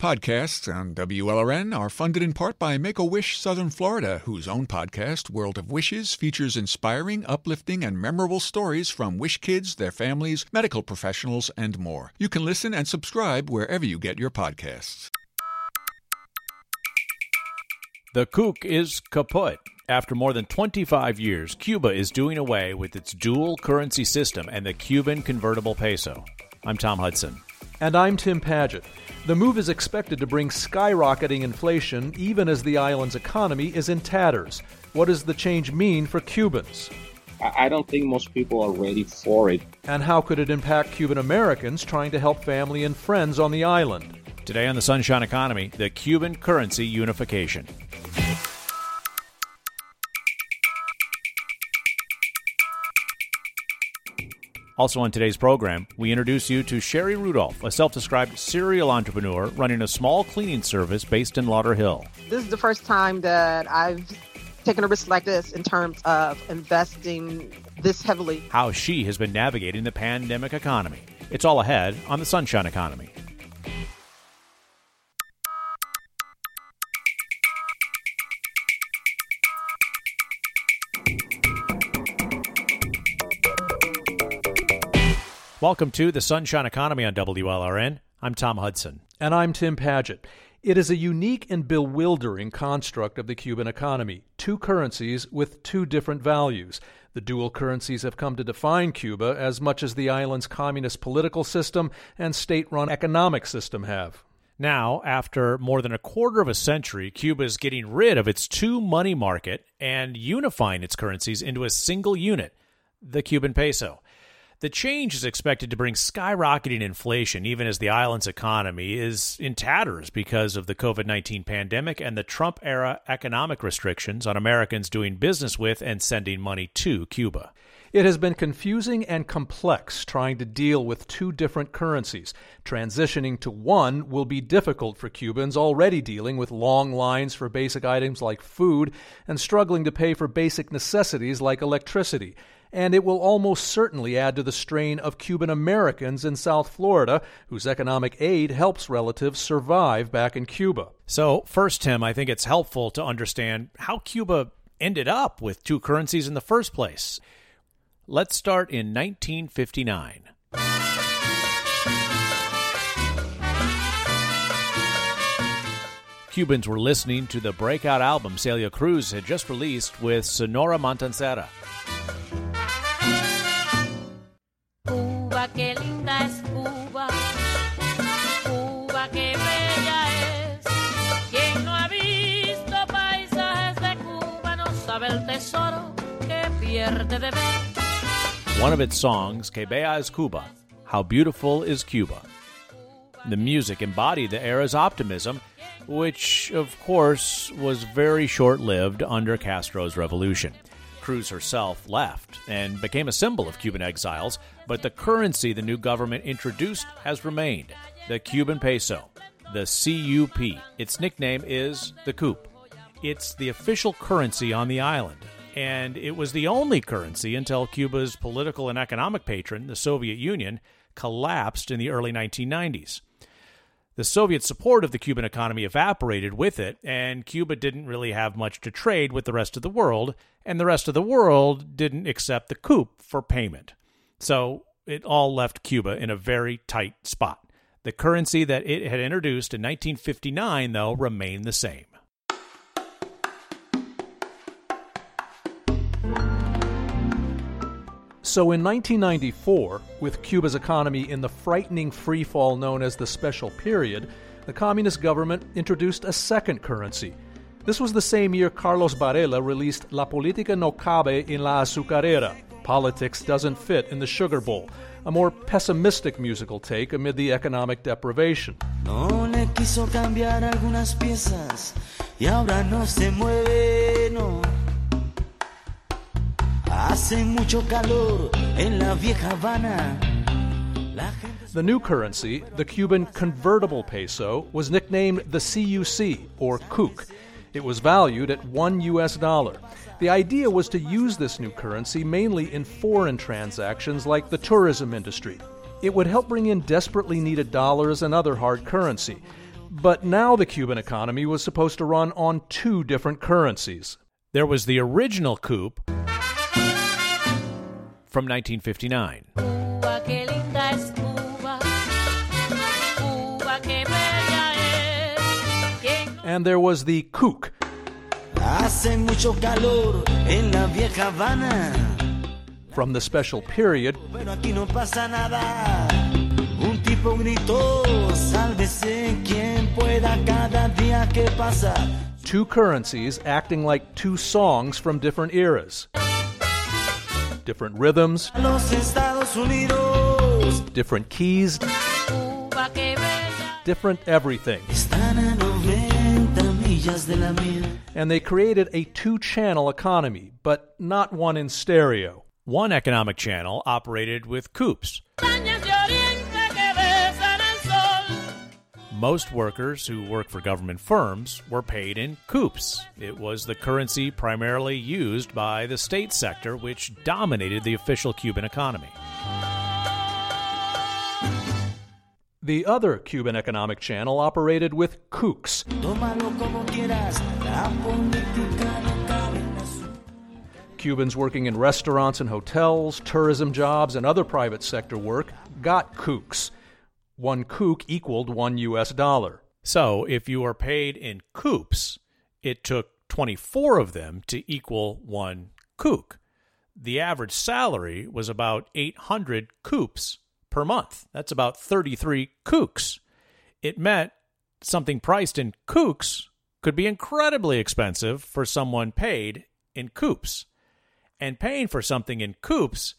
Podcasts on WLRN are funded in part by Make a Wish Southern Florida, whose own podcast, World of Wishes, features inspiring, uplifting, and memorable stories from wish kids, their families, medical professionals, and more. You can listen and subscribe wherever you get your podcasts. The kook is kaput. After more than 25 years, Cuba is doing away with its dual currency system and the Cuban convertible peso. I'm Tom Hudson. And I'm Tim Paget. The move is expected to bring skyrocketing inflation even as the island's economy is in tatters. What does the change mean for Cubans? I don't think most people are ready for it. And how could it impact Cuban Americans trying to help family and friends on the island? Today on the Sunshine Economy, the Cuban currency unification. Also, on today's program, we introduce you to Sherry Rudolph, a self described serial entrepreneur running a small cleaning service based in Lauderhill. This is the first time that I've taken a risk like this in terms of investing this heavily. How she has been navigating the pandemic economy. It's all ahead on the Sunshine Economy. Welcome to the Sunshine Economy on WLRN. I'm Tom Hudson. And I'm Tim Paget. It is a unique and bewildering construct of the Cuban economy. Two currencies with two different values. The dual currencies have come to define Cuba as much as the island's communist political system and state run economic system have. Now, after more than a quarter of a century, Cuba is getting rid of its two money market and unifying its currencies into a single unit, the Cuban peso. The change is expected to bring skyrocketing inflation, even as the island's economy is in tatters because of the COVID 19 pandemic and the Trump era economic restrictions on Americans doing business with and sending money to Cuba. It has been confusing and complex trying to deal with two different currencies. Transitioning to one will be difficult for Cubans already dealing with long lines for basic items like food and struggling to pay for basic necessities like electricity and it will almost certainly add to the strain of Cuban Americans in South Florida, whose economic aid helps relatives survive back in Cuba. So, first, Tim, I think it's helpful to understand how Cuba ended up with two currencies in the first place. Let's start in 1959. Cubans were listening to the breakout album Celia Cruz had just released with Sonora Matancera. One of its songs, Que Bella es Cuba, How Beautiful is Cuba. The music embodied the era's optimism, which, of course, was very short lived under Castro's revolution. Cruz herself left and became a symbol of Cuban exiles, but the currency the new government introduced has remained the Cuban peso, the CUP. Its nickname is the coup. It's the official currency on the island, and it was the only currency until Cuba's political and economic patron, the Soviet Union, collapsed in the early 1990s. The Soviet support of the Cuban economy evaporated with it, and Cuba didn't really have much to trade with the rest of the world, and the rest of the world didn't accept the coup for payment. So it all left Cuba in a very tight spot. The currency that it had introduced in 1959, though, remained the same. So in 1994, with Cuba's economy in the frightening freefall known as the Special Period, the communist government introduced a second currency. This was the same year Carlos Varela released La Política no cabe en la azucarera. Politics doesn't fit in the sugar bowl, a more pessimistic musical take amid the economic deprivation. No piezas no. Hace mucho calor en la vieja Habana. The new currency, the Cuban convertible peso, was nicknamed the CUC, or CUC. It was valued at one US dollar. The idea was to use this new currency mainly in foreign transactions like the tourism industry. It would help bring in desperately needed dollars and other hard currency. But now the Cuban economy was supposed to run on two different currencies. There was the original coup es. Quien And there was the kook, Hace mucho calor en la vieja Habana, from the special period pero aquí no pasa nada. Un tipo gritó, sálvese quien pueda cada día que pasa. two currencies acting like two songs from different eras. Different rhythms, different keys, different everything. están a 90 millas de la mía. And they created a two channel economy, but not one in stereo. One economic channel operated with coups. Most workers who work for government firms were paid in coups. It was the currency primarily used by the state sector, which dominated the official Cuban economy. The other Cuban economic channel operated with kooks. Cubans working in restaurants and hotels, tourism jobs, and other private sector work got kooks. One kook equaled one US dollar. So, if you are paid in coups, it took 24 of them to equal one kook. The average salary was about 800 coups per month. That's about 33 kooks. It meant something priced in kooks could be incredibly expensive for someone paid in coups. And paying for something in coups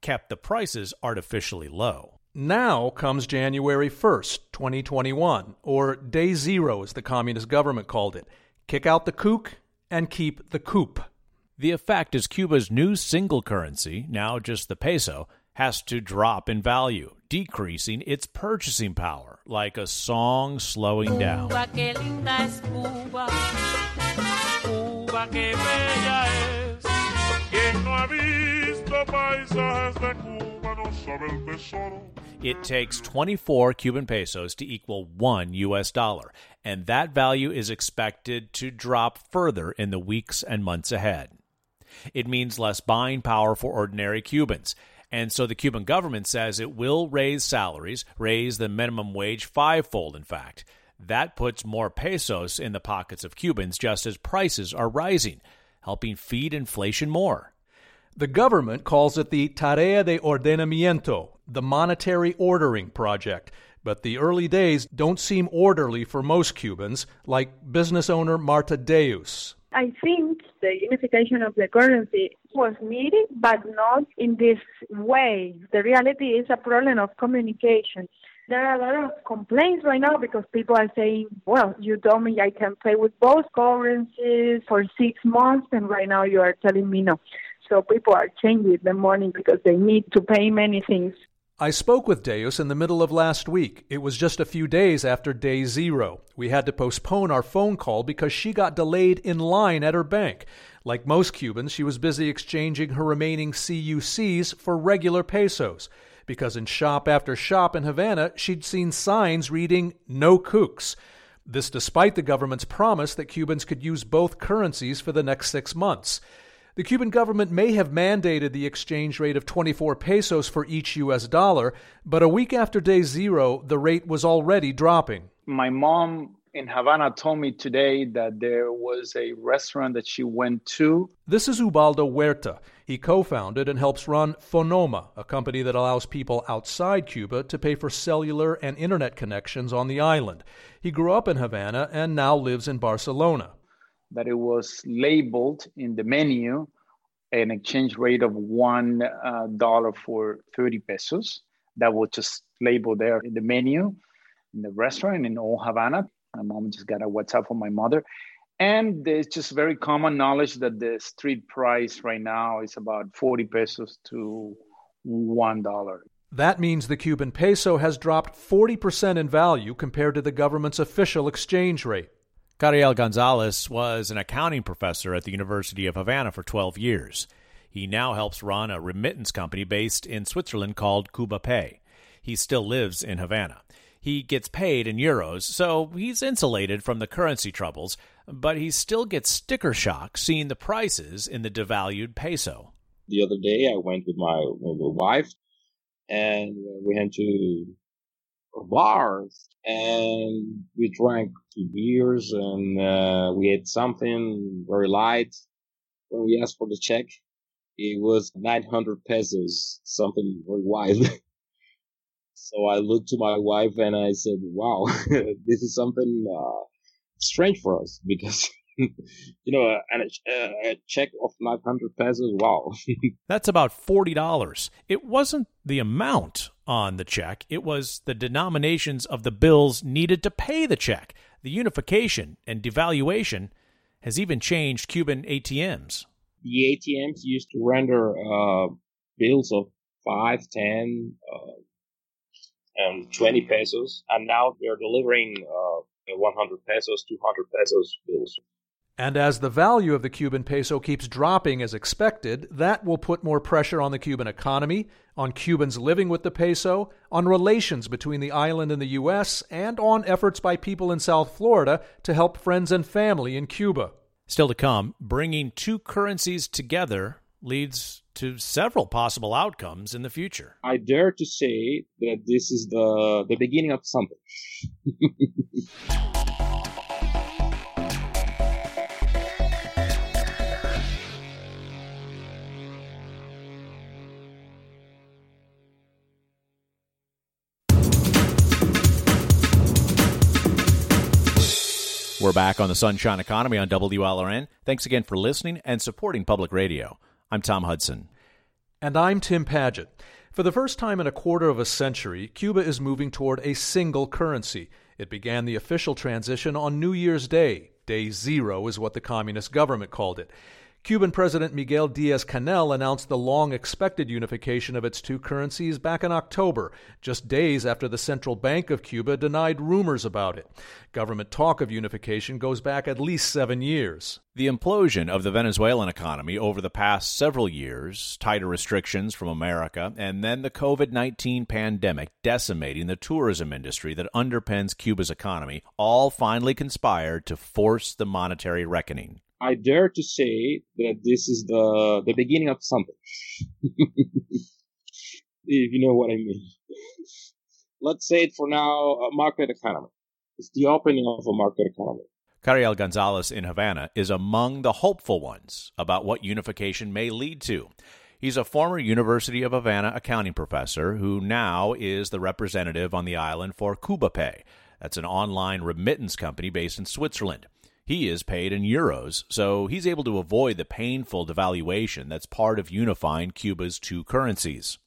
kept the prices artificially low. Now comes January 1st, 2021, or Day Zero as the communist government called it. Kick out the kook and keep the coop. The effect is Cuba's new single currency, now just the peso, has to drop in value, decreasing its purchasing power, like a song slowing down. Cuba, It takes 24 Cuban pesos to equal 1 US dollar, and that value is expected to drop further in the weeks and months ahead. It means less buying power for ordinary Cubans. And so the Cuban government says it will raise salaries, raise the minimum wage fivefold, in fact. That puts more pesos in the pockets of Cubans just as prices are rising, helping feed inflation more. The government calls it the Tarea de Ordenamiento, the Monetary Ordering Project. But the early days don't seem orderly for most Cubans, like business owner Marta Deus. I think the unification of the currency was needed, but not in this way. The reality is a problem of communication. There are a lot of complaints right now because people are saying, well, you told me I can pay with both currencies for six months, and right now you are telling me no. So people are changing the money because they need to pay many things. I spoke with Deus in the middle of last week. It was just a few days after day zero. We had to postpone our phone call because she got delayed in line at her bank. Like most Cubans, she was busy exchanging her remaining CUCs for regular pesos. Because in shop after shop in Havana, she'd seen signs reading no kooks. This despite the government's promise that Cubans could use both currencies for the next six months. The Cuban government may have mandated the exchange rate of 24 pesos for each US dollar, but a week after day zero, the rate was already dropping. My mom in Havana told me today that there was a restaurant that she went to. This is Ubaldo Huerta. He co founded and helps run Fonoma, a company that allows people outside Cuba to pay for cellular and internet connections on the island. He grew up in Havana and now lives in Barcelona. That it was labeled in the menu an exchange rate of one uh, for 30 pesos. That was just labeled there in the menu in the restaurant in Old Havana. My mom just got a WhatsApp from my mother. And it's just very common knowledge that the street price right now is about 40 pesos to one dollar. That means the Cuban peso has dropped 40% in value compared to the government's official exchange rate. Cariel Gonzalez was an accounting professor at the University of Havana for 12 years. He now helps run a remittance company based in Switzerland called Cuba Pay. He still lives in Havana. He gets paid in euros, so he's insulated from the currency troubles, but he still gets sticker shock seeing the prices in the devalued peso. The other day, I went with my, with my wife and we went to bars and we drank two beers and uh, we ate something very light. When we asked for the check, it was 900 pesos, something very wild. so I looked to my wife and I said, wow, this is something uh, strange for us because you know, a, a, a, check of 900 pesos, wow. That's about $40. It wasn't the amount on the check, it was the denominations of the bills needed to pay the check. The unification and devaluation has even changed Cuban ATMs. The ATMs used to render uh, bills of 5, 10, uh, and 20 pesos, and now they're delivering uh, 100 pesos, 200 pesos bills. And as the value of the Cuban peso keeps dropping as expected, that will put more pressure on the Cuban economy, on Cubans living with the peso, on relations between the island and the U.S., and on efforts by people in South Florida to help friends and family in Cuba. Still to come, bringing two currencies together leads to several possible outcomes in the future. I dare to say that this is the, the beginning of something. We're back on the Sunshine Economy on WLRN. Thanks again for listening and supporting public radio. I'm Tom Hudson. And I'm Tim Paget. For the first time in a quarter of a century, Cuba is moving toward a single currency. It began the official transition on New Year's Day. Day Zero is what the communist government called it. Cuban President Miguel Diaz Canel announced the long expected unification of its two currencies back in October, just days after the Central Bank of Cuba denied rumors about it. Government talk of unification goes back at least seven years. The implosion of the Venezuelan economy over the past several years, tighter restrictions from America, and then the COVID 19 pandemic decimating the tourism industry that underpins Cuba's economy all finally conspired to force the monetary reckoning. I dare to say that this is the the beginning of something. if you know what I mean. Let's say it for now, a market economy. It's the opening of a market economy. Cariel Gonzalez in Havana is among the hopeful ones about what unification may lead to. He's a former University of Havana accounting professor who now is the representative on the island for CubaPay. That's an online remittance company based in Switzerland. He is paid in euros, so he's able to avoid the painful devaluation that's part of unifying Cuba's two currencies.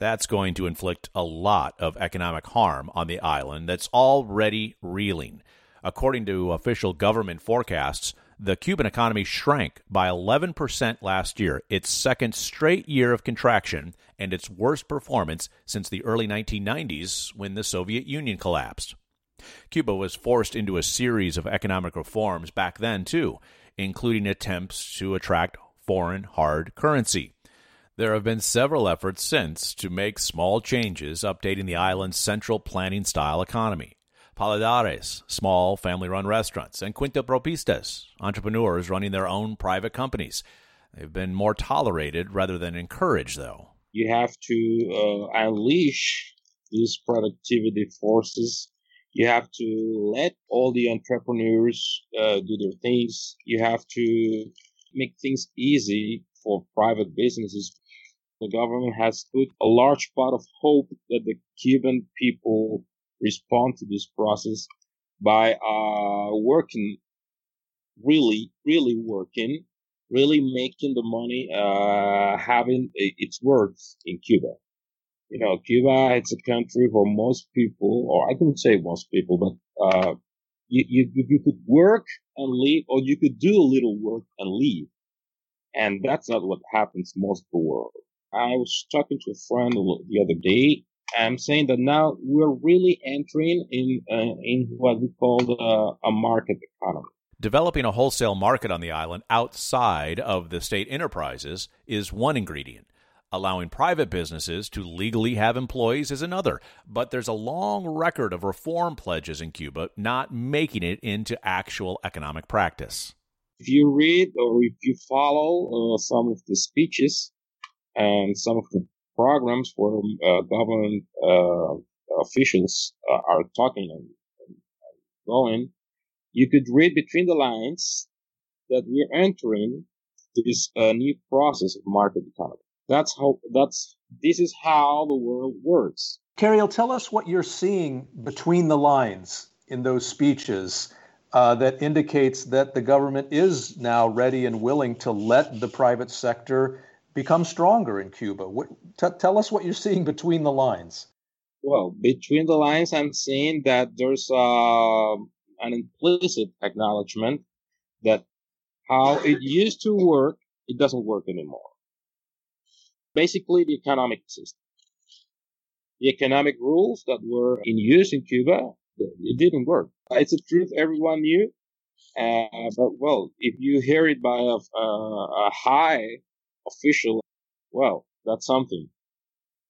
That's going to inflict a lot of economic harm on the island that's already reeling. According to official government forecasts, the Cuban economy shrank by 11% last year, its second straight year of contraction, and its worst performance since the early 1990s when the Soviet Union collapsed. Cuba was forced into a series of economic reforms back then, too, including attempts to attract foreign hard currency. There have been several efforts since to make small changes updating the island's central planning style economy. Paladares, small family run restaurants, and Cuentapropistas, entrepreneurs running their own private companies. They've been more tolerated rather than encouraged, though. You have to uh, unleash these productivity forces you have to let all the entrepreneurs uh, do their things. You have to make things easy for private businesses. The government has put a large pot of hope that the Cuban people respond to this process by uh, working, really, really working, really making the money uh, having its worth in Cuba you know, Cuba, it's a country where most people, or I couldn't say most people, but, uh, you, you, you could work and leave, or you could do a little work and leave. And that's not what happens most of the world. I was talking to a friend the other day. I'm saying that now we're really entering in, uh, in what we call uh, a market economy. Developing a wholesale market on the island outside of the state enterprises is one ingredient Allowing private businesses to legally have employees is another, but there's a long record of reform pledges in Cuba not making it into actual economic practice. If you read or if you follow uh, some of the speeches and some of the programs where uh, government uh, officials uh, are talking and, and going, you could read between the lines that we're entering this uh, new process of market economy. That's how, that's, this is how the world works. Cariel, tell us what you're seeing between the lines in those speeches uh, that indicates that the government is now ready and willing to let the private sector become stronger in Cuba. What, t- tell us what you're seeing between the lines. Well, between the lines, I'm seeing that there's uh, an implicit acknowledgement that how it used to work, it doesn't work anymore basically the economic system. The economic rules that were in use in Cuba, it didn't work. It's a truth everyone knew. Uh, but well, if you hear it by a, a high official, well, that's something.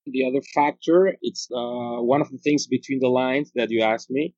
The other factor, it's uh, one of the things between the lines that you asked me,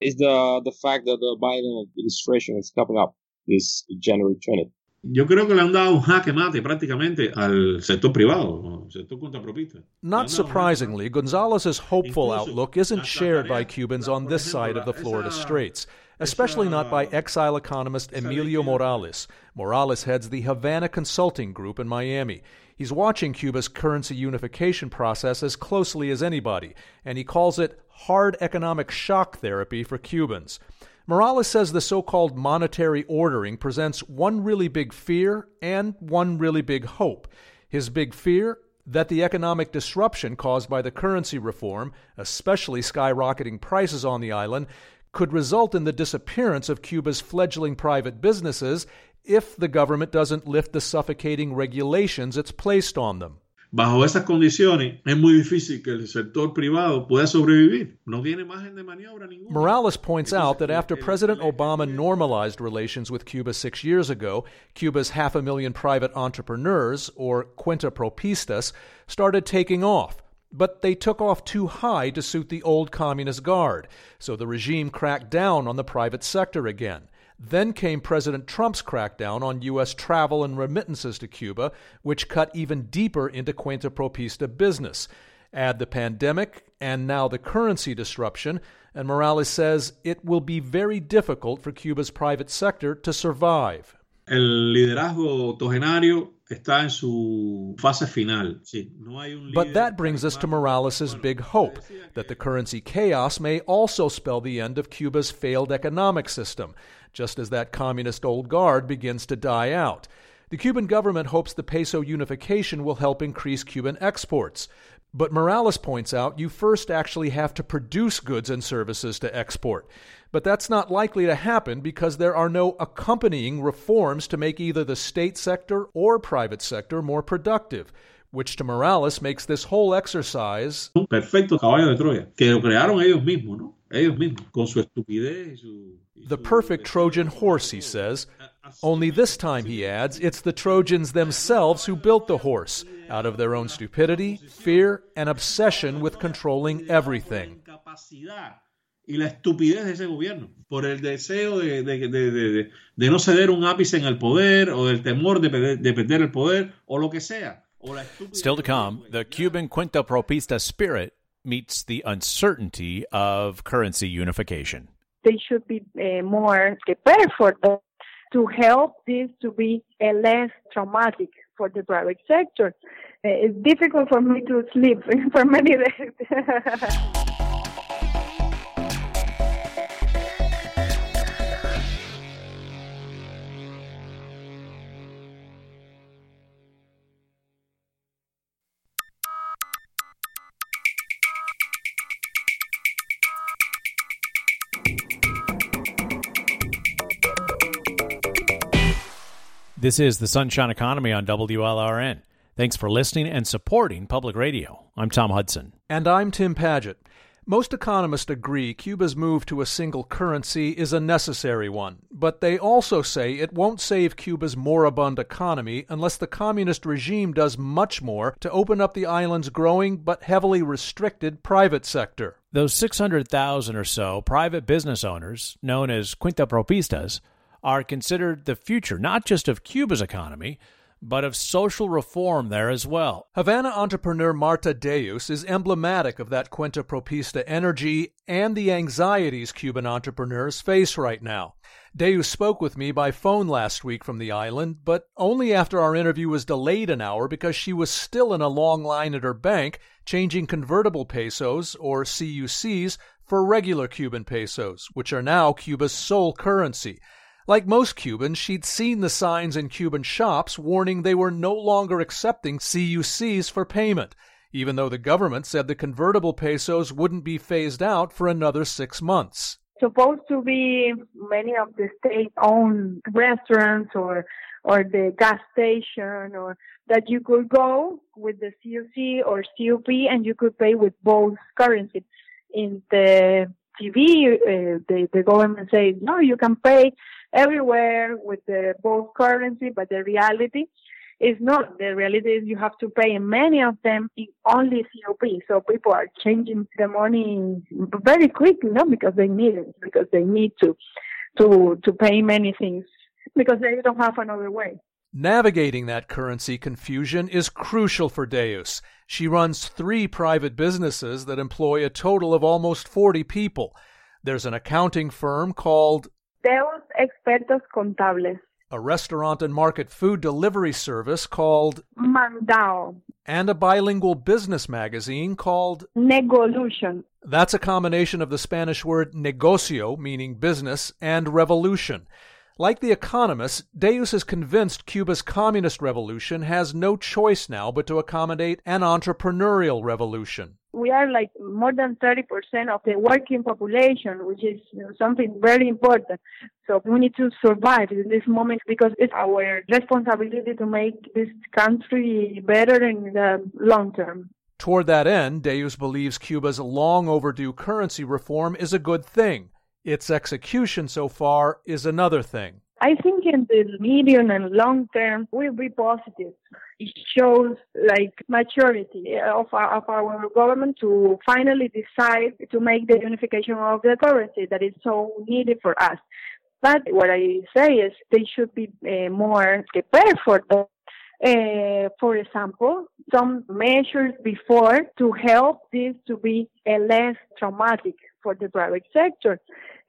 is the the fact that the Biden administration is coming up this January 20th. Yo creo que le han dado un jaque mate prácticamente al sector privado, sector cuentapropista. Not surprisingly, Gonzalez's hopeful outlook isn't shared by Cubans on this side of the Florida Straits, especially not by exile economist Emilio Morales. Morales heads the Havana Consulting Group in Miami. He's watching Cuba's currency unification process as closely as anybody, and he calls it hard economic shock therapy for Cubans. Morales says the so called monetary ordering presents one really big fear and one really big hope. His big fear that the economic disruption caused by the currency reform, especially skyrocketing prices on the island, could result in the disappearance of Cuba's fledgling private businesses if the government doesn't lift the suffocating regulations it's placed on them. Bajo esas condiciones es muy difícil que el sector privado pueda sobrevivir. No tiene margen de maniobra ninguna. Morales points out that after President Obama normalized relations with Cuba six years ago, Cuba's half a million private entrepreneurs, or cuentapropistas, started taking off. But they took off too high to suit the old communist guard, so the regime cracked down on the private sector again. Then came President Trump's crackdown on U.S. travel and remittances to Cuba, which cut even deeper into Cuentapropista business. Add the pandemic and now the currency disruption, and Morales says it will be very difficult for Cuba's private sector to survive. El liderazgo octogenario está en su fase final. Sí, no hay un but that brings us to Morales' big hope that the currency chaos may also spell the end of Cuba's failed economic system just as that communist old guard begins to die out. The Cuban government hopes the peso unification will help increase Cuban exports. But Morales points out you first actually have to produce goods and services to export. But that's not likely to happen because there are no accompanying reforms to make either the state sector or private sector more productive, which to Morales makes this whole exercise. Perfecto caballo de Troya, que lo crearon ellos mismos, ¿no? Ellos mismos, con su estupidez y su the perfect Trojan horse, he says. Only this time, he adds, it's the Trojans themselves who built the horse, out of their own stupidity, fear, and obsession with controlling everything. Y la estupidez de ese gobierno, por el deseo de, de, de, de, no ceder un ápice en el poder o del temor de de perder el poder o lo que sea. Still to come, the Cuban Cuentapropista spirit meets the uncertainty of currency unification they should be uh, more prepared for that to help this to be uh, less traumatic for the private sector. Uh, it's difficult for me to sleep for many days. This is the Sunshine Economy on WLRN. Thanks for listening and supporting public radio. I'm Tom Hudson. And I'm Tim Paget. Most economists agree Cuba's move to a single currency is a necessary one. but they also say it won't save Cuba's moribund economy unless the communist regime does much more to open up the island's growing but heavily restricted private sector. Those 600,000 or so private business owners, known as cuentapropistas, are considered the future not just of Cuba's economy, but of social reform there as well. Havana entrepreneur Marta Deus is emblematic of that cuentapropista energy and the anxieties Cuban entrepreneurs face right now. Deus spoke with me by phone last week from the island, but only after our interview was delayed an hour because she was still in a long line at her bank changing convertible pesos, or CUCs, for regular Cuban pesos, which are now Cuba's sole currency. Like most Cubans, she'd seen the signs in Cuban shops warning they were no longer accepting CUCs for payment, even though the government said the convertible pesos wouldn't be phased out for another six months. Supposed to be many of the state-owned restaurants or or the gas station or that you could go with the CUC or CUP and you could pay with both currencies. In the TV, uh, the, the government says, no, you can pay everywhere with the both currency, but the reality is not. The reality is you have to pay many of them in only COP. So people are changing the money very quickly, not because they need it, because they need to, to, to pay many things because they don't have another way. Navigating that currency confusion is crucial for Deus. She runs three private businesses that employ a total of almost 40 people. There's an accounting firm called Deus Expertos Contables, a restaurant and market food delivery service called Mandao, and a bilingual business magazine called Negolution. That's a combination of the Spanish word negocio, meaning business, and revolution. Like The Economist, Deus is convinced Cuba's communist revolution has no choice now but to accommodate an entrepreneurial revolution. We are like more than 30% of the working population, which is you know, something very important. So we need to survive in this moment because it's our responsibility to make this country better in the long term. Toward that end, Deus believes Cuba's long overdue currency reform is a good thing. Its execution so far is another thing. I think in the medium and long term will be positive. It shows like maturity of our, of our government to finally decide to make the unification of the currency that is so needed for us. But what I say is they should be uh, more prepared for that. Uh, for example, some measures before to help this to be uh, less traumatic for the private sector.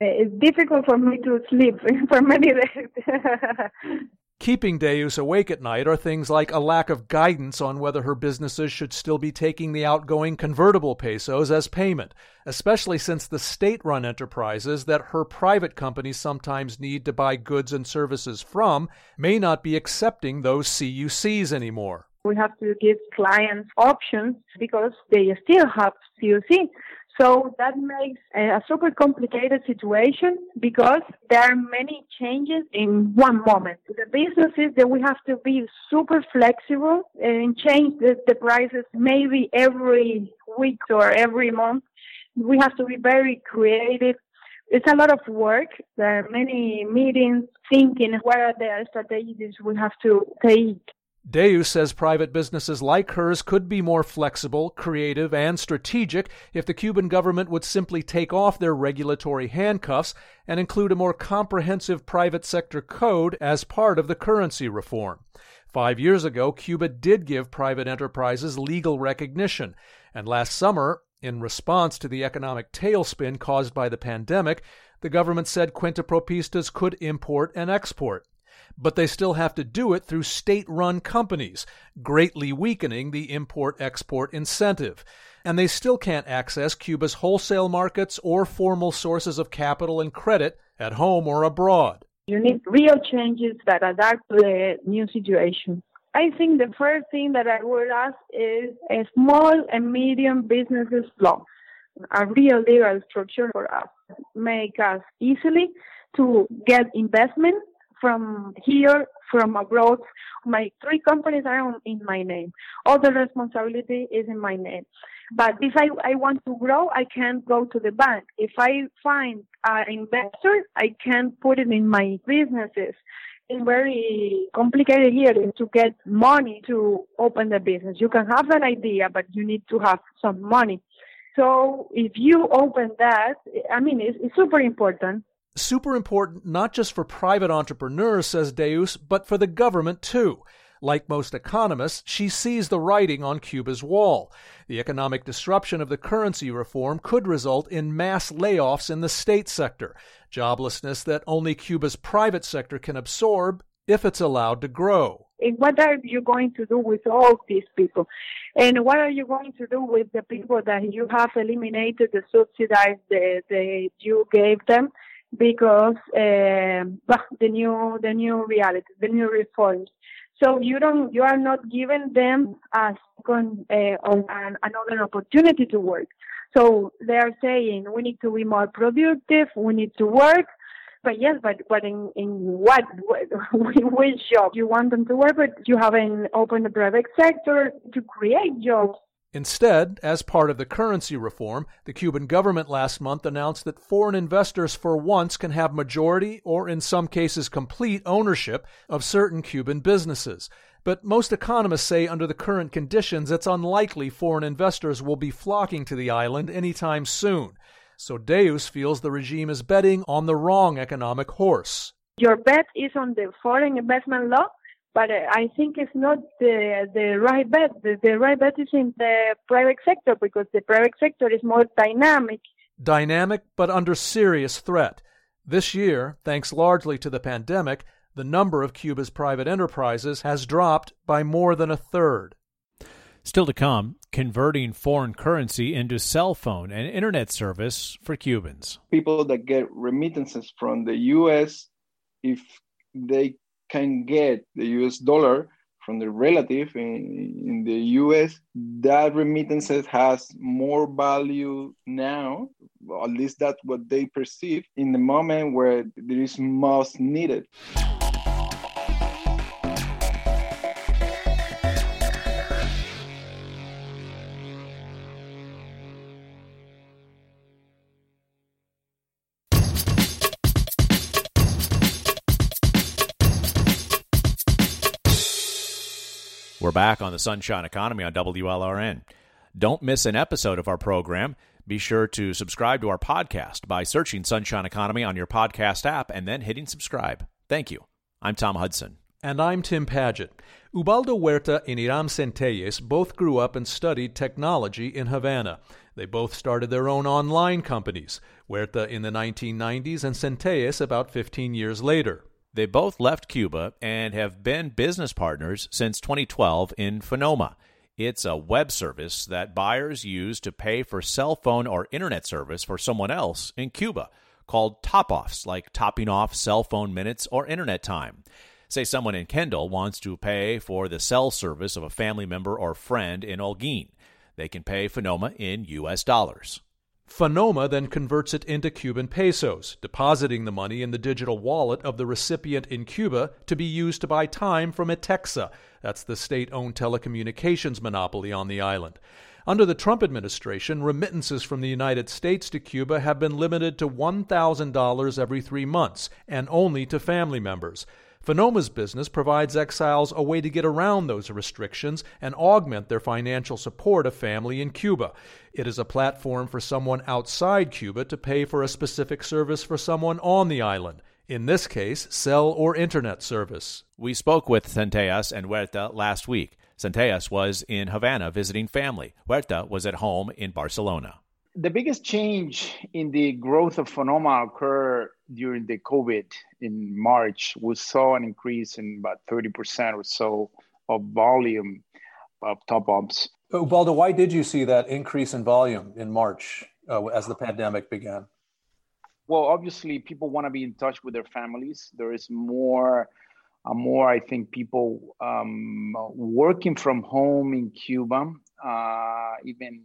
Uh, it's difficult for me to sleep for many days. Keeping Deus awake at night are things like a lack of guidance on whether her businesses should still be taking the outgoing convertible pesos as payment, especially since the state run enterprises that her private companies sometimes need to buy goods and services from may not be accepting those CUCs anymore. We have to give clients options because they still have CUC. So that makes a super complicated situation because there are many changes in one moment. The business is that we have to be super flexible and change the, the prices maybe every week or every month. We have to be very creative. It's a lot of work. There are many meetings thinking what are the strategies we have to take Deus says private businesses like hers could be more flexible, creative, and strategic if the Cuban government would simply take off their regulatory handcuffs and include a more comprehensive private sector code as part of the currency reform. Five years ago, Cuba did give private enterprises legal recognition, and last summer, in response to the economic tailspin caused by the pandemic, the government said cuentapropistas could import and export but they still have to do it through state run companies, greatly weakening the import export incentive. And they still can't access Cuba's wholesale markets or formal sources of capital and credit at home or abroad. You need real changes that adapt to the new situation. I think the first thing that I would ask is a small and medium businesses law, a real legal structure for us, make us easily to get investment from here, from abroad. My three companies are in my name. All the responsibility is in my name. But if I, I want to grow, I can't go to the bank. If I find an investor, I can put it in my businesses. It's very complicated here to get money to open the business. You can have an idea, but you need to have some money. So if you open that, I mean, it's, it's super important. Super important not just for private entrepreneurs, says Deus, but for the government too. Like most economists, she sees the writing on Cuba's wall. The economic disruption of the currency reform could result in mass layoffs in the state sector, joblessness that only Cuba's private sector can absorb if it's allowed to grow. And what are you going to do with all these people? And what are you going to do with the people that you have eliminated the subsidies that, that you gave them? Because uh, the new the new reality, the new reforms. So you don't, you are not giving them a second uh, or an, another opportunity to work. So they are saying we need to be more productive, we need to work. But yes, but but in in what which job you want them to work? But you haven't opened the private sector to create jobs. Instead, as part of the currency reform, the Cuban government last month announced that foreign investors for once can have majority or in some cases complete ownership of certain Cuban businesses. But most economists say under the current conditions it's unlikely foreign investors will be flocking to the island anytime soon. So Deus feels the regime is betting on the wrong economic horse. Your bet is on the foreign investment law but uh, I think it's not the the right bet. The, the right bet is in the private sector because the private sector is more dynamic. Dynamic, but under serious threat. This year, thanks largely to the pandemic, the number of Cuba's private enterprises has dropped by more than a third. Still to come, converting foreign currency into cell phone and internet service for Cubans. People that get remittances from the U.S., if they can get the US dollar from the relative in, in the US, that remittances has more value now, at least that's what they perceive in the moment where it is most needed. We're back on the Sunshine Economy on WLRN. Don't miss an episode of our program. Be sure to subscribe to our podcast by searching Sunshine Economy on your podcast app and then hitting subscribe. Thank you. I'm Tom Hudson. And I'm Tim Paget. Ubaldo Huerta and Hiram Centelles both grew up and studied technology in Havana. They both started their own online companies, Huerta in the 1990s and Centelles about 15 years later. They both left Cuba and have been business partners since 2012 in Fonoma. It's a web service that buyers use to pay for cell phone or internet service for someone else in Cuba, called top offs, like topping off cell phone minutes or internet time. Say someone in Kendall wants to pay for the cell service of a family member or friend in Holguin. They can pay Fonoma in U.S. dollars. Fonoma then converts it into Cuban pesos, depositing the money in the digital wallet of the recipient in Cuba to be used to buy time from ETECSA. That's the state owned telecommunications monopoly on the island. Under the Trump administration, remittances from the United States to Cuba have been limited to $1,000 every three months and only to family members. Fonoma's business provides exiles a way to get around those restrictions and augment their financial support of family in Cuba. It is a platform for someone outside Cuba to pay for a specific service for someone on the island. In this case, cell or internet service. We spoke with Centelles and Huerta last week. Centelles was in Havana visiting family. Huerta was at home in Barcelona the biggest change in the growth of Fonoma occurred during the COVID in March. We saw an increase in about 30% or so of volume of top ups. Ubaldo, why did you see that increase in volume in March uh, as the pandemic began? Well, obviously, people want to be in touch with their families. There is more, uh, more I think, people um, working from home in Cuba, uh, even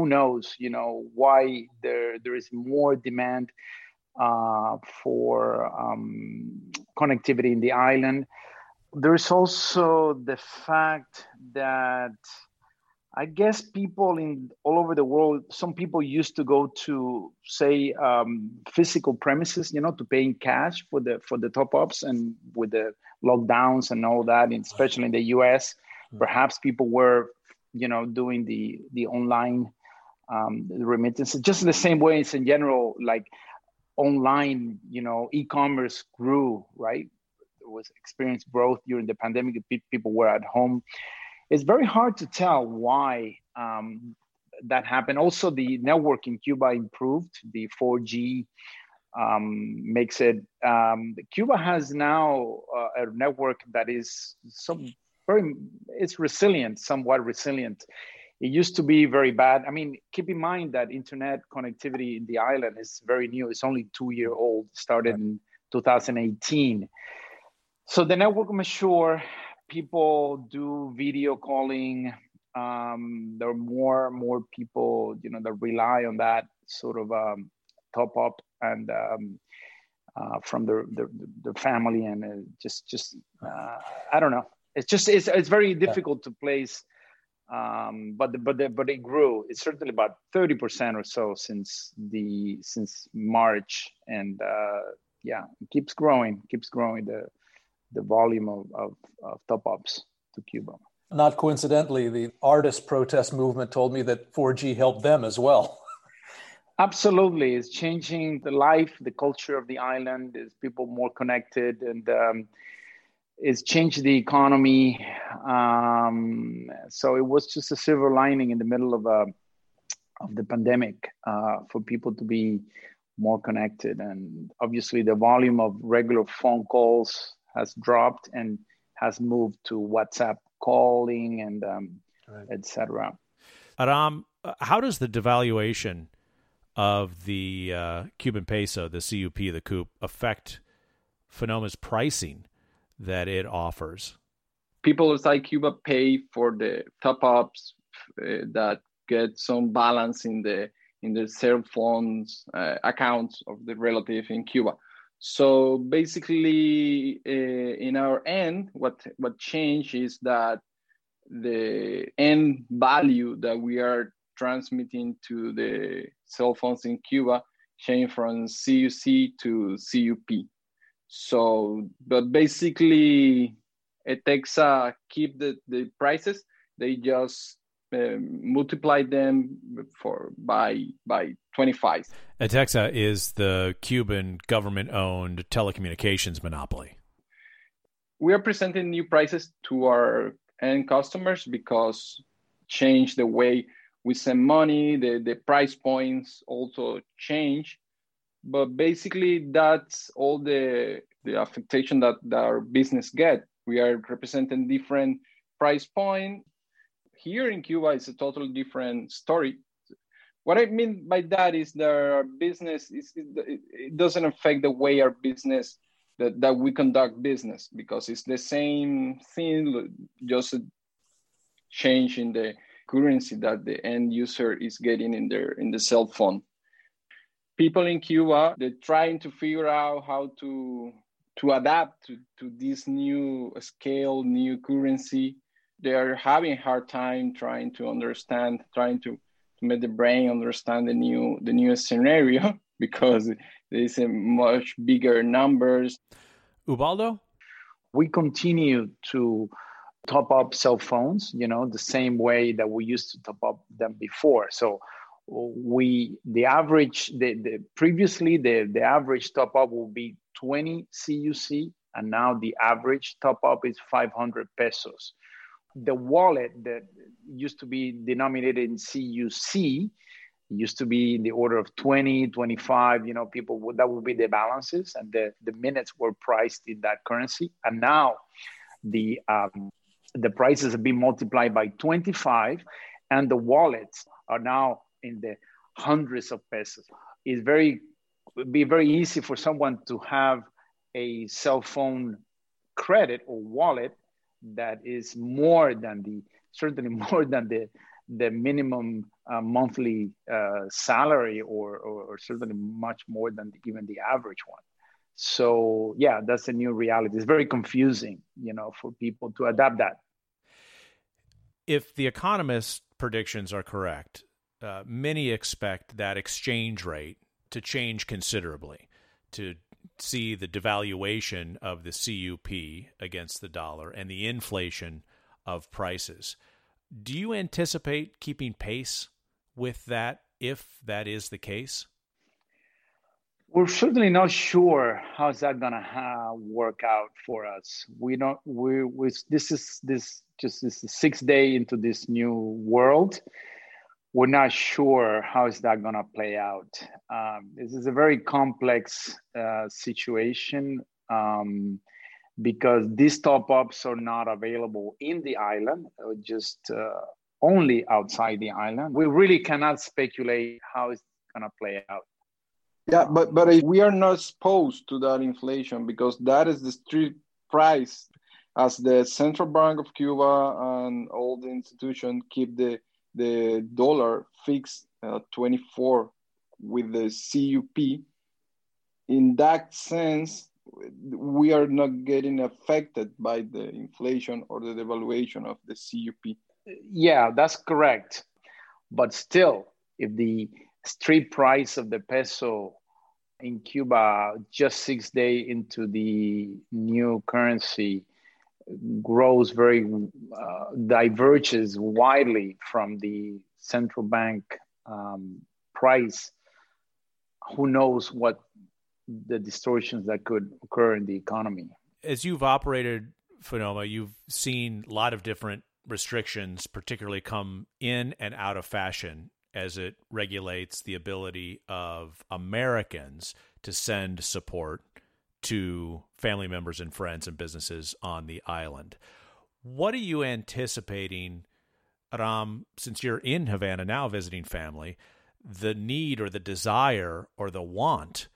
who knows, you know, why there there is more demand uh, for um, connectivity in the island. There's also the fact that I guess people in all over the world, some people used to go to say um, physical premises, you know, to pay in cash for the for the top ups, and with the lockdowns and all that, and especially in the U.S., perhaps people were, you know, doing the the online um, remittances just the same way it's in general, like online, you know, e-commerce grew, right? It was experienced growth during the pandemic. People were at home it's very hard to tell why um, that happened. Also, the network in Cuba improved. The 4G um, makes it. Um, Cuba has now uh, a network that is some very. It's resilient, somewhat resilient. It used to be very bad. I mean, keep in mind that internet connectivity in the island is very new. It's only two year old. Started in 2018. So the network mature people do video calling. Um, there are more and more people, you know, that rely on that sort of um, top up and um, uh, from the, the, the family and uh, just just uh, I don't know. It's just it's it's very difficult to place. Um, but the, but the, but it grew. It's certainly about thirty percent or so since the since March, and uh, yeah, it keeps growing, keeps growing. The the volume of, of, of top ups to Cuba. Not coincidentally, the artist protest movement told me that 4G helped them as well. Absolutely, it's changing the life, the culture of the island. Is people more connected, and um, it's changed the economy. Um, so it was just a silver lining in the middle of a uh, of the pandemic uh, for people to be more connected, and obviously the volume of regular phone calls has dropped and has moved to WhatsApp calling and um, right. etc. Hiram, uh, how does the devaluation of the uh, Cuban peso, the CUP, the CUP, affect Fonoma's pricing that it offers? People inside Cuba pay for the top ups uh, that get some balance in the in the cell phones uh, accounts of the relative in Cuba. So basically, uh, in our end, what what changed is that the end value that we are transmitting to the cell phones in Cuba changed from CUC to CUP. So, but basically, ETECSA keep the, the prices. They just um, multiply them for by by 25. ETECSA is the Cuban government-owned telecommunications monopoly. We are presenting new prices to our end customers because change the way we send money, the, the price points also change. But basically that's all the the affectation that, that our business get. We are representing different price point here in Cuba, it's a totally different story. What I mean by that is that our business is it doesn't affect the way our business that, that we conduct business because it's the same thing, just a change in the currency that the end user is getting in their in the cell phone. People in Cuba, they're trying to figure out how to to adapt to, to this new scale, new currency they are having a hard time trying to understand, trying to, to make the brain understand the new the new scenario because there's a much bigger numbers. Ubaldo, we continue to top up cell phones, you know, the same way that we used to top up them before. So we the average the, the previously the the average top up will be 20 CUC and now the average top up is 500 pesos the wallet that used to be denominated in CUC used to be in the order of 20, 25, you know, people would, that would be the balances and the, the minutes were priced in that currency. And now the, um, the prices have been multiplied by 25 and the wallets are now in the hundreds of pesos. It's very, be very easy for someone to have a cell phone credit or wallet that is more than the certainly more than the the minimum uh, monthly uh, salary or, or, or certainly much more than even the average one. So yeah that's a new reality. It's very confusing you know for people to adapt that. If the economist predictions are correct, uh, many expect that exchange rate to change considerably, to see the devaluation of the CUP against the dollar and the inflation of prices. Do you anticipate keeping pace with that if that is the case? We're certainly not sure how's that gonna uh, work out for us. We don't. We, we this is this just this six day into this new world. We're not sure how is that gonna play out. Um, this is a very complex uh, situation um, because these top ups are not available in the island, just uh, only outside the island. We really cannot speculate how it's gonna play out. Yeah, but but we are not exposed to that inflation because that is the street price, as the central bank of Cuba and all the institutions keep the the dollar fixed at 24 with the CUP. In that sense, we are not getting affected by the inflation or the devaluation of the CUP. Yeah, that's correct. But still, if the street price of the peso in Cuba just six days into the new currency grows very uh, diverges widely from the central bank um, price. Who knows what the distortions that could occur in the economy? As you've operated Fonoma you've seen a lot of different restrictions particularly come in and out of fashion as it regulates the ability of Americans to send support to family members and friends and businesses on the island. What are you anticipating, Ram, since you're in Havana now visiting family, the need or the desire or the want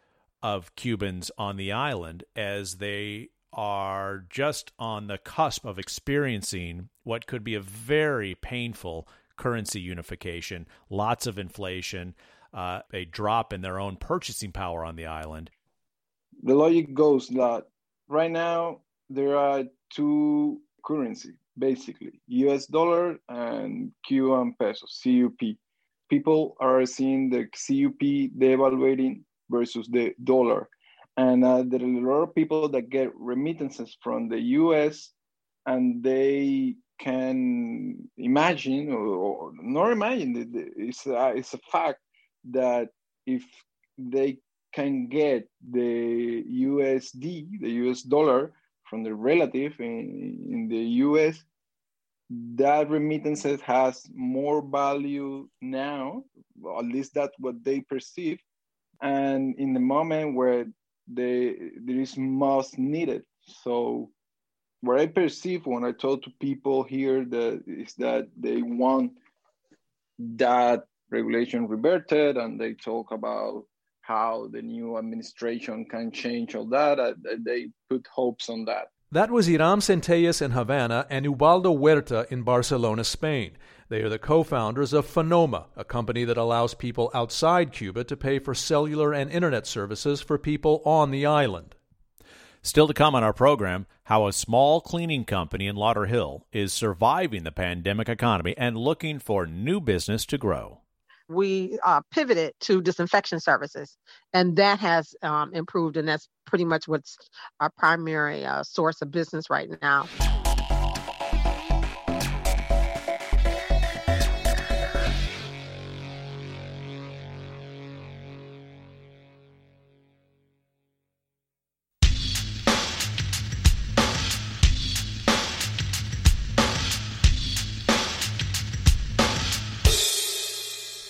of Cubans on the island as they are just on the cusp of experiencing what could be a very painful currency unification, lots of inflation, uh, a drop in their own purchasing power on the island. The logic goes that right now there are two currency basically US dollar and Cuban peso CUP. People are seeing the CUP devaluating versus the dollar, and uh, there are a lot of people that get remittances from the US, and they can imagine or, or not imagine it's a, it's a fact that if they can get the USD, the US dollar from the relative in, in the US, that remittances has more value now, at least that's what they perceive. And in the moment where they there is most needed. So what I perceive when I talk to people here that is that they want that regulation reverted and they talk about how the new administration can change all that. Uh, they put hopes on that. That was Hiram Centelles in Havana and Ubaldo Huerta in Barcelona, Spain. They are the co founders of Fonoma, a company that allows people outside Cuba to pay for cellular and internet services for people on the island. Still to come on our program, how a small cleaning company in Lauderhill is surviving the pandemic economy and looking for new business to grow. We uh, pivoted to disinfection services, and that has um, improved, and that's pretty much what's our primary uh, source of business right now.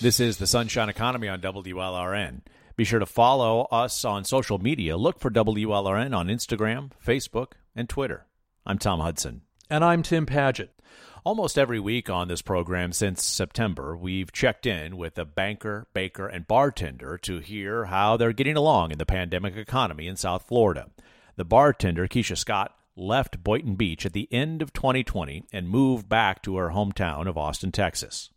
This is the Sunshine Economy on WLRN. Be sure to follow us on social media. Look for WLRN on Instagram, Facebook, and Twitter. I'm Tom Hudson. And I'm Tim Padgett. Almost every week on this program since September, we've checked in with a banker, baker, and bartender to hear how they're getting along in the pandemic economy in South Florida. The bartender, Keisha Scott, left Boynton Beach at the end of 2020 and moved back to her hometown of Austin, Texas.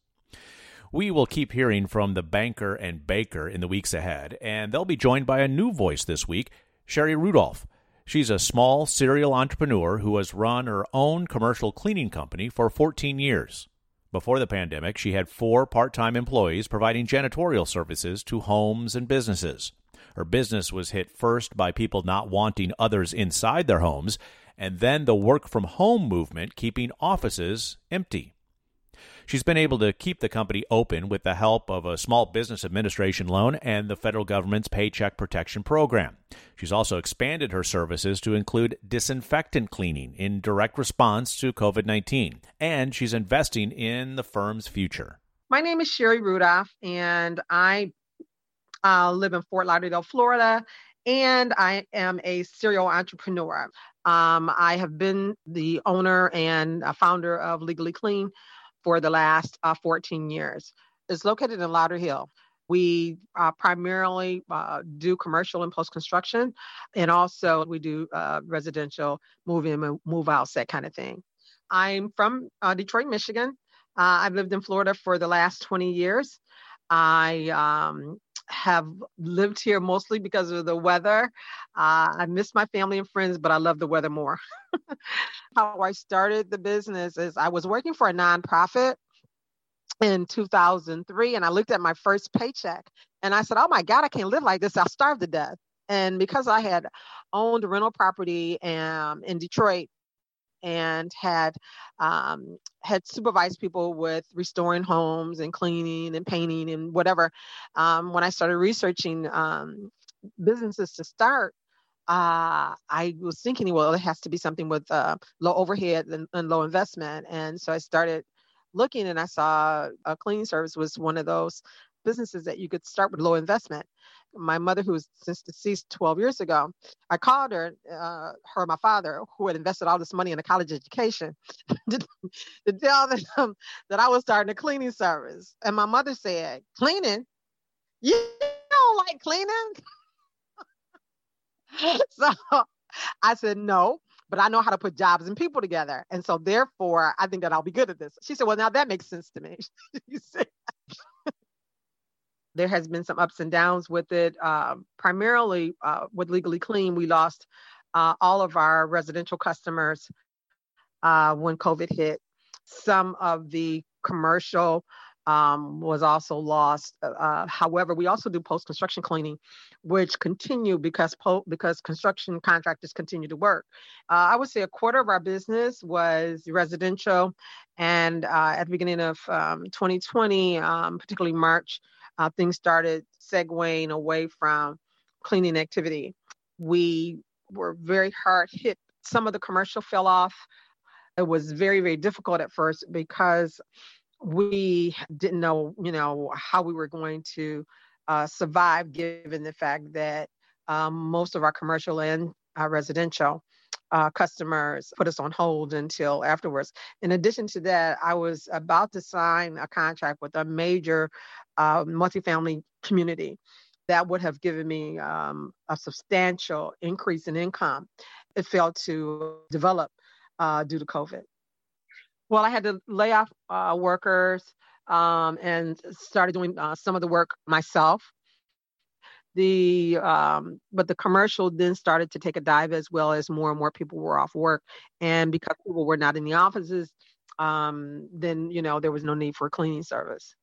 We will keep hearing from the banker and baker in the weeks ahead, and they'll be joined by a new voice this week, Sherry Rudolph. She's a small serial entrepreneur who has run her own commercial cleaning company for 14 years. Before the pandemic, she had four part time employees providing janitorial services to homes and businesses. Her business was hit first by people not wanting others inside their homes, and then the work from home movement keeping offices empty. She's been able to keep the company open with the help of a Small Business Administration loan and the federal government's Paycheck Protection Program. She's also expanded her services to include disinfectant cleaning in direct response to COVID 19, and she's investing in the firm's future. My name is Sherry Rudolph, and I uh, live in Fort Lauderdale, Florida, and I am a serial entrepreneur. Um, I have been the owner and founder of Legally Clean for the last uh, 14 years. It's located in Lauderhill. We uh, primarily uh, do commercial and post construction, and also we do uh, residential move in, move out, that kind of thing. I'm from uh, Detroit, Michigan. Uh, I've lived in Florida for the last 20 years. I um, have lived here mostly because of the weather. Uh, I miss my family and friends, but I love the weather more. How I started the business is I was working for a nonprofit in 2003 and I looked at my first paycheck and I said, Oh my God, I can't live like this. I'll starve to death. And because I had owned rental property um, in Detroit and had um, had supervised people with restoring homes and cleaning and painting and whatever. Um, when I started researching um, businesses to start, uh, I was thinking, well, it has to be something with uh, low overhead and, and, low investment. And so I started looking, and I saw a cleaning service was one of those businesses that you could start with low investment my mother, who was since deceased 12 years ago, I called her, uh, her, my father, who had invested all this money in a college education, to, to, tell them that I was starting a cleaning service. And my mother said, Cleaning? You don't like cleaning? so I said, No, but I know how to put jobs and people together. And so therefore, I think that I'll be good at this. She said, Well, now that makes sense to me. you said, there has been some ups and downs with it. Uh, primarily uh, with Legally Clean, we lost uh, all of our residential customers uh, when COVID hit. Some of the commercial um, was also lost. Uh, uh, however, we also do post-construction cleaning, which continue because po- because construction contractors continue to work. I would say a quarter of our business was residential, and at the beginning of um, 2020, um, particularly March, uh, things started segueing away from cleaning activity. We were very hard hit. Some of the commercial fell off. It was very, very difficult at first because we didn't know, you know, how we were going to uh, survive given the fact that um, most of our commercial and uh, residential uh, customers put us on hold until afterwards. In addition to that, I was about to sign a contract with a major uh, multifamily community that would have given me um, a substantial increase in income. It failed to develop uh, due to COVID. Well, I had to lay off uh, workers um, and started doing uh, some of the work myself the um, but the commercial then started to take a dive as well as more and more people were off work and because people were not in the offices um, then you know there was no need for a cleaning service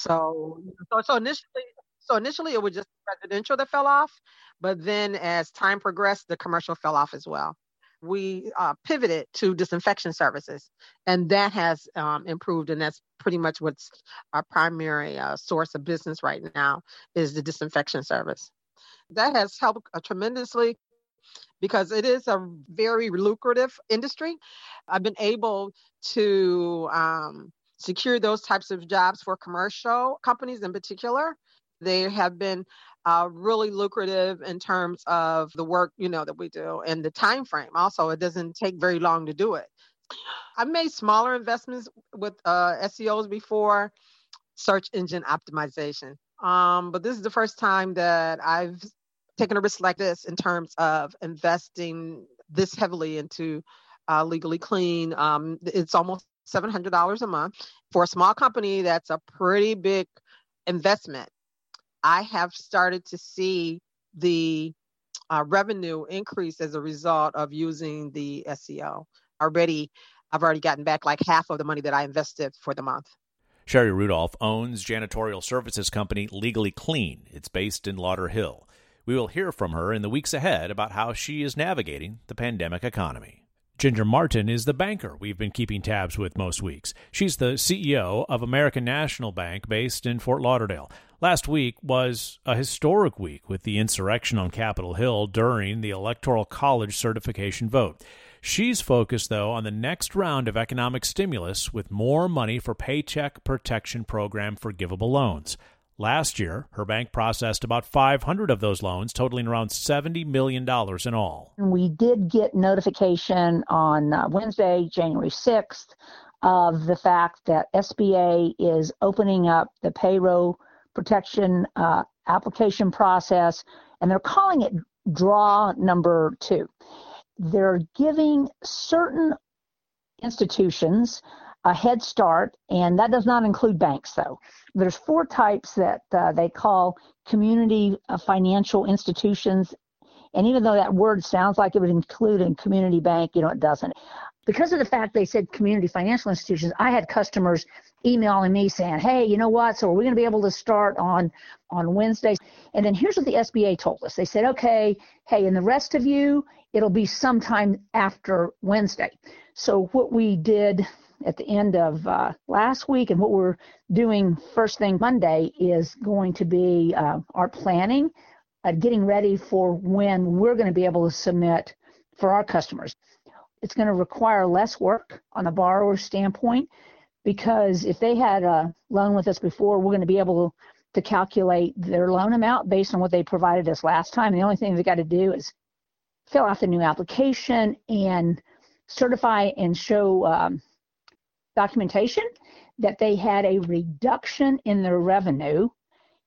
so so, so initially so initially it was just residential that fell off but then as time progressed the commercial fell off as well we uh, pivoted to disinfection services, and that has um, improved. And that's pretty much what's our primary uh, source of business right now is the disinfection service. That has helped uh, tremendously because it is a very lucrative industry. I've been able to um, secure those types of jobs for commercial companies in particular. They have been uh, really lucrative in terms of the work you know that we do and the time frame. Also, it doesn't take very long to do it. I've made smaller investments with uh, SEOs before, search engine optimization. Um, but this is the first time that I've taken a risk like this in terms of investing this heavily into uh, legally clean. Um, it's almost $700 a month for a small company. That's a pretty big investment I have started to see the uh, revenue increase as a result of using the SEO. Already, I've already gotten back like half of the money that I invested for the month. Sherry Rudolph owns janitorial services company Legally Clean. It's based in Lauderhill. We will hear from her in the weeks ahead about how she is navigating the pandemic economy. Ginger Martin is the banker we've been keeping tabs with most weeks. She's the CEO of American National Bank based in Fort Lauderdale. Last week was a historic week with the insurrection on Capitol Hill during the Electoral College certification vote. She's focused, though, on the next round of economic stimulus with more money for Paycheck Protection Program forgivable loans. Last year, her bank processed about 500 of those loans, totaling around $70 million in all. We did get notification on uh, Wednesday, January 6th, of the fact that SBA is opening up the payroll protection uh, application process, and they're calling it draw number two they're giving certain institutions a head start, and that does not include banks, though. There's four types that uh, they call community uh, financial institutions. And even though that word sounds like it would include a community bank, you know, it doesn't. Because of the fact they said community financial institutions, I had customers emailing me saying, "Hey, you know what? So are we going to be able to start on on Wednesday?" And then here's what the SBA told us. They said, "Okay, hey, and the rest of you, it'll be sometime after Wednesday." So what we did at the end of uh, last week and what we're doing first thing Monday is going to be uh, our planning, uh, getting ready for when we're going to be able to submit for our customers. It's going to require less work on the borrower standpoint because if they had a loan with us before, we're going to be able to calculate their loan amount based on what they provided us last time. The only thing they got to do is fill out the new application and certify and show um, documentation that they had a reduction in their revenue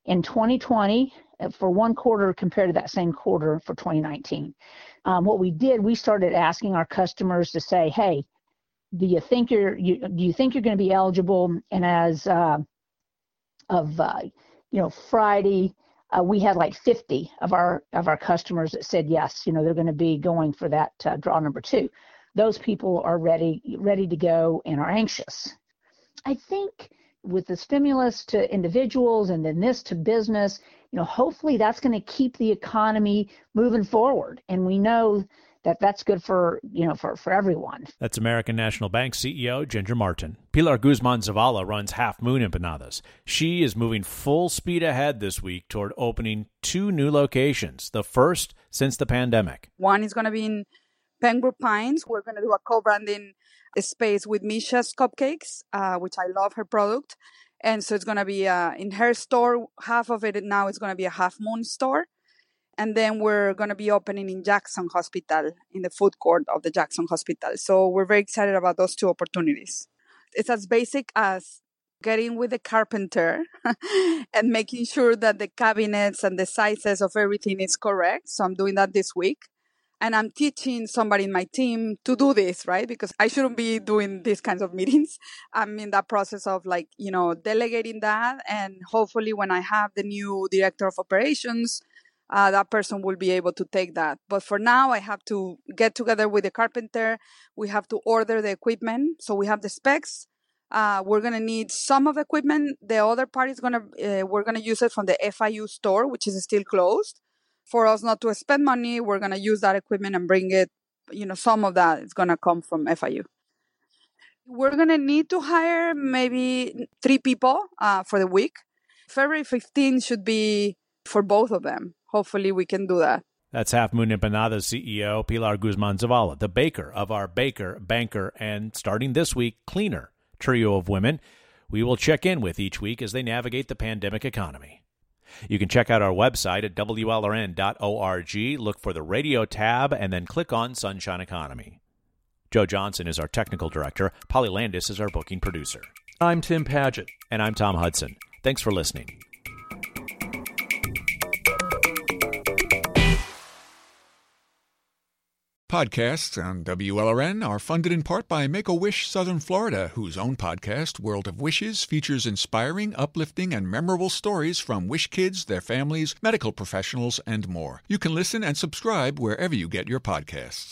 in 2020 uh, for one quarter compared to that same quarter for 2019. Um, what we did, we started asking our customers to say, "Hey, do you think you're you, do you think you're going to be eligible and as uh, of uh, you know friday uh, we had like 50 of our of our customers that said yes you know they're going to be going for that uh, draw number two those people are ready ready to go and are anxious i think with the stimulus to individuals and then this to business you know hopefully that's going to keep the economy moving forward and we know that that's good for you know for, for everyone. That's American National Bank CEO Ginger Martin. Pilar Guzman Zavala runs Half Moon Empanadas. She is moving full speed ahead this week toward opening two new locations, the first since the pandemic. One is going to be in Pembroke Pines. We're going to do a co-branding space with Misha's Cupcakes, uh, which I love her product. And so it's going to be uh, in her store. Half of it now is going to be a Half Moon store and then we're going to be opening in Jackson Hospital in the food court of the Jackson Hospital. So we're very excited about those two opportunities. It's as basic as getting with the carpenter and making sure that the cabinets and the sizes of everything is correct. So I'm doing that this week. And I'm teaching somebody in my team to do this, right? Because I shouldn't be doing these kinds of meetings. I'm in that process of like, you know, delegating that. And hopefully when I have the new director of operations, uh, that person will be able to take that. But for now, I have to get together with the carpenter. We have to order the equipment. So we have the specs. Uh, we're gonna need some of the equipment. The other part is gonna uh, we're gonna use it from the FIU store, which is still closed. For us not to spend money, we're gonna use that equipment and bring it. You know, some of that is gonna come from FIU. We're gonna need to hire maybe three people uh, for the week. February 15 should be for both of them hopefully we can do that. That's Half Moon Empanadas CEO Pilar Guzman Zavala, the baker of our Baker, Banker, and starting this week, Cleaner trio of women we will check in with each week as they navigate the pandemic economy. You can check out our website at WLRN.org, look for the radio tab, and then click on Sunshine Economy. Joe Johnson is our technical director. Polly Landis is our booking producer. I'm Tim Padgett. And I'm Tom Hudson. Thanks for listening. Podcasts on WLRN are funded in part by Make a Wish Southern Florida, whose own podcast, World of Wishes, features inspiring, uplifting, and memorable stories from wish kids, their families, medical professionals, and more. You can listen and subscribe wherever you get your podcasts.